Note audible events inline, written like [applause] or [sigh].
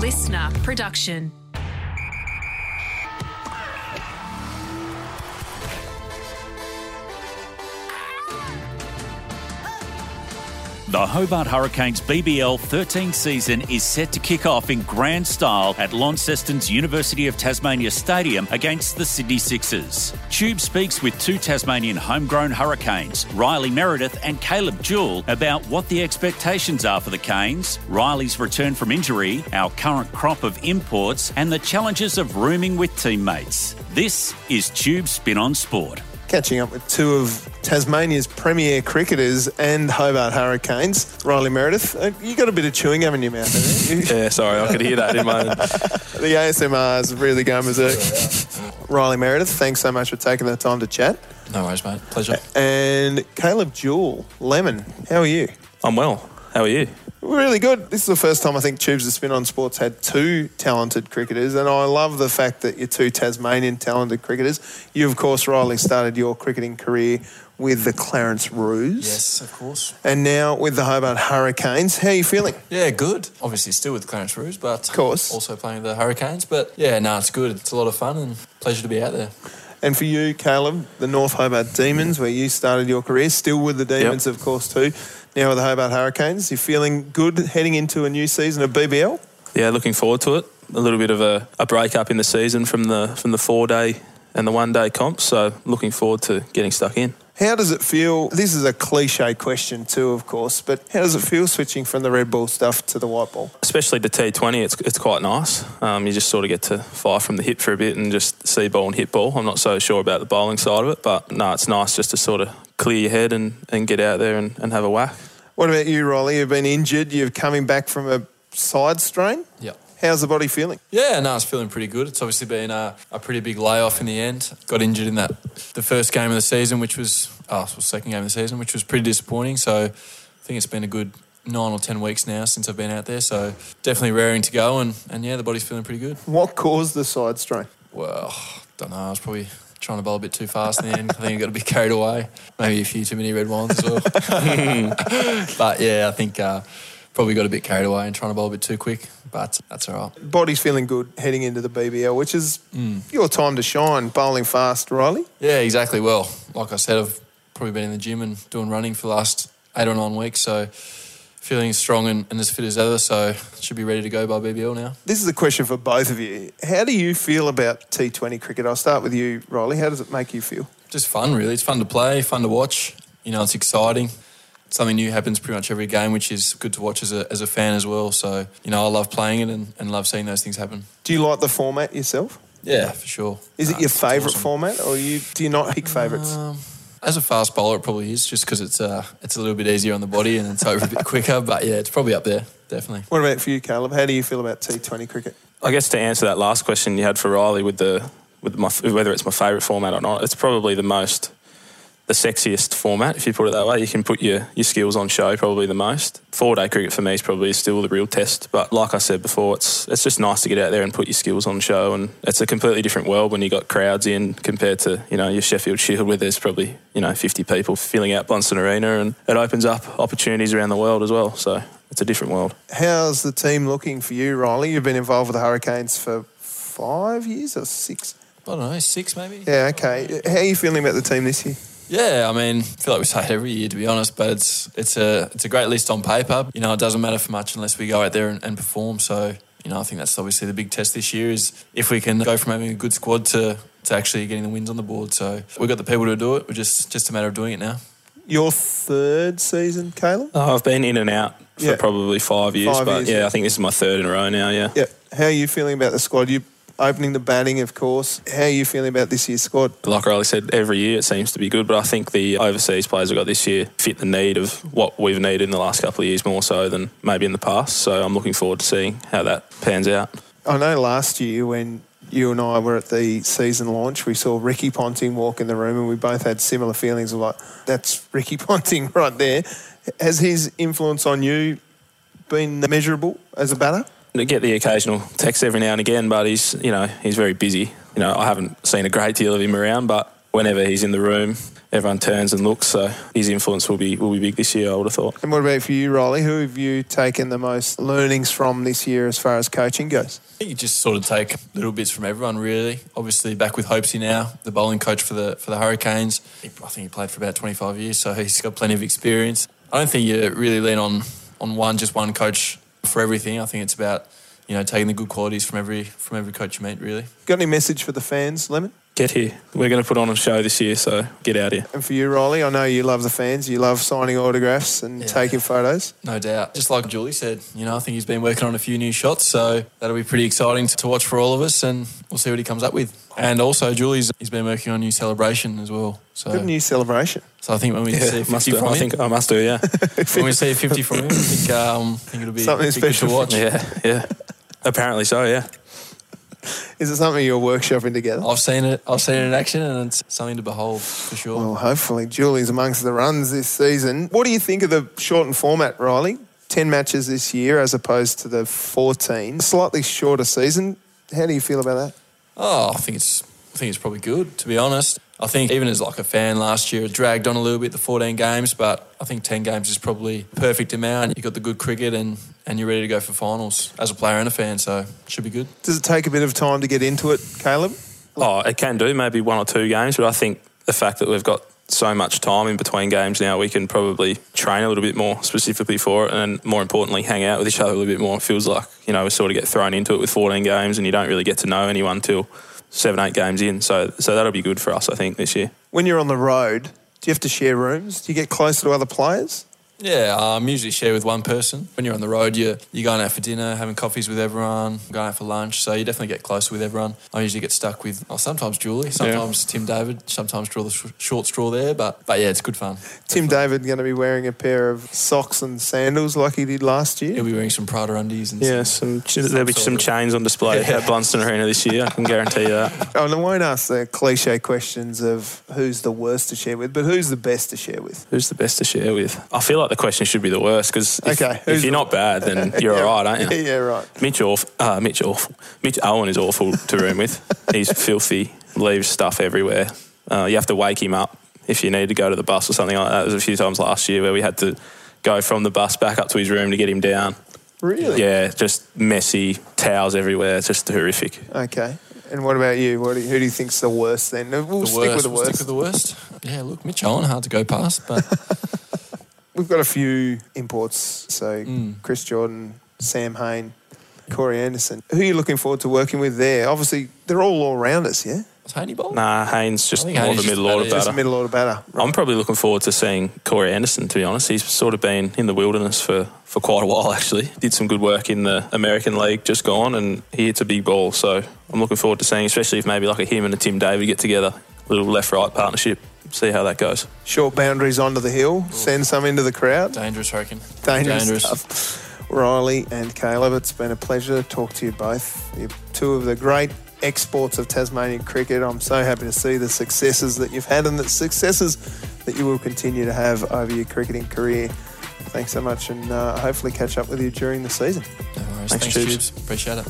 listener production. The Hobart Hurricanes BBL 13 season is set to kick off in grand style at Launceston's University of Tasmania Stadium against the Sydney Sixers. Tube speaks with two Tasmanian homegrown Hurricanes, Riley Meredith and Caleb Jewell, about what the expectations are for the Canes, Riley's return from injury, our current crop of imports, and the challenges of rooming with teammates. This is Tube Spin on Sport catching up with two of Tasmania's premier cricketers and Hobart Hurricanes. Riley Meredith, uh, you got a bit of chewing gum in your mouth, haven't you? yeah, sorry, I could hear that in my. [laughs] the ASMR is really going berserk. Riley Meredith, thanks so much for taking the time to chat. No worries, mate. Pleasure. And Caleb Jewell, Lemon, how are you? I'm well. How are you? Really good. This is the first time I think Tubes of Spin on Sports had two talented cricketers, and I love the fact that you're two Tasmanian talented cricketers. You, of course, Riley, started your cricketing career with the Clarence Roos. Yes, of course. And now with the Hobart Hurricanes. How are you feeling? Yeah, good. Obviously, still with the Clarence Roos, but of course, also playing the Hurricanes. But yeah, no, it's good. It's a lot of fun and pleasure to be out there. And for you, Caleb, the North Hobart Demons, where you started your career, still with the Demons, yep. of course, too now with the Hobart Hurricanes. you're feeling good heading into a new season of BBL? Yeah, looking forward to it. A little bit of a, a break up in the season from the from the four day and the one day comps, so looking forward to getting stuck in. How does it feel? This is a cliche question too, of course, but how does it feel switching from the red ball stuff to the white ball? Especially the T20, it's, it's quite nice. Um, you just sort of get to fire from the hip for a bit and just see ball and hit ball. I'm not so sure about the bowling side of it, but no, it's nice just to sort of clear your head and, and get out there and, and have a whack. What about you, Riley? You've been injured. You're coming back from a side strain. Yep. How's the body feeling? Yeah, no, it's feeling pretty good. It's obviously been a, a, pretty big layoff in the end. Got injured in that the first game of the season, which was oh, was second game of the season, which was pretty disappointing. So I think it's been a good nine or ten weeks now since I've been out there. So definitely raring to go, and, and yeah, the body's feeling pretty good. What caused the side strain? Well, don't know. It's probably trying to bowl a bit too fast in the end. I think I got a bit carried away. Maybe a few too many red wines as well. but yeah, I think uh, probably got a bit carried away and trying to bowl a bit too quick. But that's all right. Body's feeling good heading into the BBL, which is mm. your time to shine, bowling fast, Riley. Yeah, exactly. Well, like I said, I've probably been in the gym and doing running for the last eight or nine weeks. So feeling strong and, and, as fit as ever, so should be ready to go by BBL now. This is a question for both of you. How do you feel about T20 cricket? I'll start with you, Riley. How does it make you feel? Just fun, really. It's fun to play, fun to watch. You know, it's exciting. Something new happens pretty much every game, which is good to watch as a, as a fan as well. So, you know, I love playing it and, and love seeing those things happen. Do you like the format yourself? Yeah, for sure. Is it your favourite awesome. format, or you do you not pick favourites? Um, as a fast bowler, it probably is just because it's uh, it's a little bit easier on the body and it's over a bit quicker. But yeah, it's probably up there, definitely. What about for you, Caleb? How do you feel about T20 cricket? I guess to answer that last question you had for Riley with the with my whether it's my favourite format or not, it's probably the most the sexiest format, if you put it that way. You can put your, your skills on show probably the most. Four day cricket for me is probably still the real test. But like I said before, it's it's just nice to get out there and put your skills on show. And it's a completely different world when you got crowds in compared to, you know, your Sheffield Shield where there's probably, you know, 50 people filling out Blundstone Arena and it opens up opportunities around the world as well. So it's a different world. How's the team looking for you, Riley? You've been involved with the Hurricanes for five years or six? I don't know, six maybe. Yeah, okay. How are you feeling about the team this year? Yeah, I mean, I feel like we say it every year, to be honest, but it's it's a it's a great list on paper. You know, it doesn't matter for much unless we go out there and, and perform. So, you know, I think that's obviously the big test this year is if we can go from having a good squad to, to actually getting the wins on the board. So we've got the people to do it. We're just just a matter of doing it now. Your third season, Caleb? Oh, I've been in and out for yeah. probably five years, five but years, yeah, yeah, I think this is my third in a row now. Yeah. Yeah. How are you feeling about the squad? You opening the batting, of course. How are you feeling about this year's squad? Like Riley said, every year it seems to be good, but I think the overseas players we've got this year fit the need of what we've needed in the last couple of years more so than maybe in the past. So I'm looking forward to seeing how that pans out. I know last year when you and I were at the season launch, we saw Ricky Ponting walk in the room and we both had similar feelings of like, that's Ricky [laughs] Ponting right there. Has his influence on you been measurable as a batter? I get the occasional text every now and again, but he's you know he's very busy. You know I haven't seen a great deal of him around, but whenever he's in the room, everyone turns and looks. So his influence will be will be big this year. I would have thought. And what about for you, Riley? Who have you taken the most learnings from this year as far as coaching goes? I think you just sort of take little bits from everyone, really. Obviously, back with Hopesy now, the bowling coach for the for the Hurricanes. He, I think he played for about 25 years, so he's got plenty of experience. I don't think you really lean on on one just one coach for everything. I think it's about you know taking the good qualities from every from every coach you meet. Really. Got any message for the fans, Lemon? Get here. We're going to put on a show this year, so get out here. And for you, Riley, I know you love the fans. You love signing autographs and Yeah. taking photos. No doubt. Just like Julie said, you know, I think he's been working on a few new shots, so that'll be pretty exciting to, to watch for all of us, and we'll see what he comes up with. And also, Julie's he's been working on a new celebration as well. So, Good new celebration. so I think when we see a must 50 do. from I him, think I must do. Yeah, [laughs] when we see 50 from him, I think, um, I think it'll be Something be good special. to watch. yeah, yeah. Apparently so. Yeah. Is it something you're workshopping together? I've seen it. I've seen it in action, and it's something to behold for sure. Well, hopefully, Julie's amongst the runs this season. What do you think of the shortened format, Riley? 10 matches this year as opposed to the 14. Slightly shorter season. How do you feel about that? Oh, I think it's I think it's probably good to be honest. I think even as like a fan last year, it dragged on a little bit the 14 games, but I think 10 games is probably perfect amount. You got the good cricket and and you're ready to go for finals as a player and a fan, so it should be good. Does it take a bit of time to get into it, Caleb? Oh, it can do maybe one or two games, but I think the fact that we've got so much time in between games now, we can probably train a little bit more specifically for it, and more importantly, hang out with each other a little bit more. It feels like you know we sort of get thrown into it with 14 games, and you don't really get to know anyone till seven, eight games in. So, so that'll be good for us, I think, this year. When you're on the road, do you have to share rooms? Do you get closer to other players? Yeah, um, usually share with one person. When you're on the road, you're, you're going out for dinner, having coffees with everyone, going out for lunch. So you definitely get closer with everyone. I usually get stuck with oh, sometimes Julie, sometimes Tim David, sometimes draw the sh- short straw there. But but yeah, it's good fun. Tim David going to be wearing a pair of socks and sandals like he did last year. He'll be wearing some Prada undies and Yeah, some, some, there'll be some chains on display at [laughs] Blundstone Arena this year. I can guarantee you that. [laughs] Oh, and I won't ask the cliche questions of who's the worst to share with, but who's the best to share with? Who's the best to share with? I feel like the question should be the worst because if, Okay, if you're not bad, then [laughs] you're all right, aren't you? [laughs] yeah, right. Mitch awful. Uh, Mitch awful. Mitch Owen is awful to room with. [laughs] He's filthy. Leaves stuff everywhere. Uh, you have to wake him up if you need to go to the bus or something like that. There was a few times last year where we had to go from the bus back up to his room to get him down. Really? Yeah, just messy towels everywhere. It's just horrific. Okay. And what about you? What do you, who do you think's the worst then? We'll the stick with the We'll worst. stick with the worst. Yeah, look, Mitch Owen, hard to go past, but We've got a few imports. So Mm. Chris Jordan, Sam Hain, Corey Anderson. Who are you looking forward to working with there? Obviously, they're all all rounders, yeah? Tiny Bowl. Nah, Hain's just I more Hain's of a middle order better, yeah. Just batter. middle order batter. I'm probably looking forward to seeing Corey Anderson, to be honest. He's sort of been in the wilderness for, for quite a while, [laughs] actually. Did some good work in the American League just gone, and he hits a big ball. So I'm looking forward to seeing, especially if maybe like a him and a Tim David get together, little left right partnership, see how that goes. Short boundaries onto the hill, send some into the crowd. Dangerous, I reckon. Dangerous, Dangerous. stuff. Riley and Caleb, it's been a pleasure to talk to you both. You're two of the great exports of Tasmanian cricket. I'm so happy to see the successes that you've had and the successes that you will continue to have over your cricketing career. Thanks so much, and uh, hopefully catch up with you during the season. No worries. Thanks, Thanks. Tubes. Appreciate it.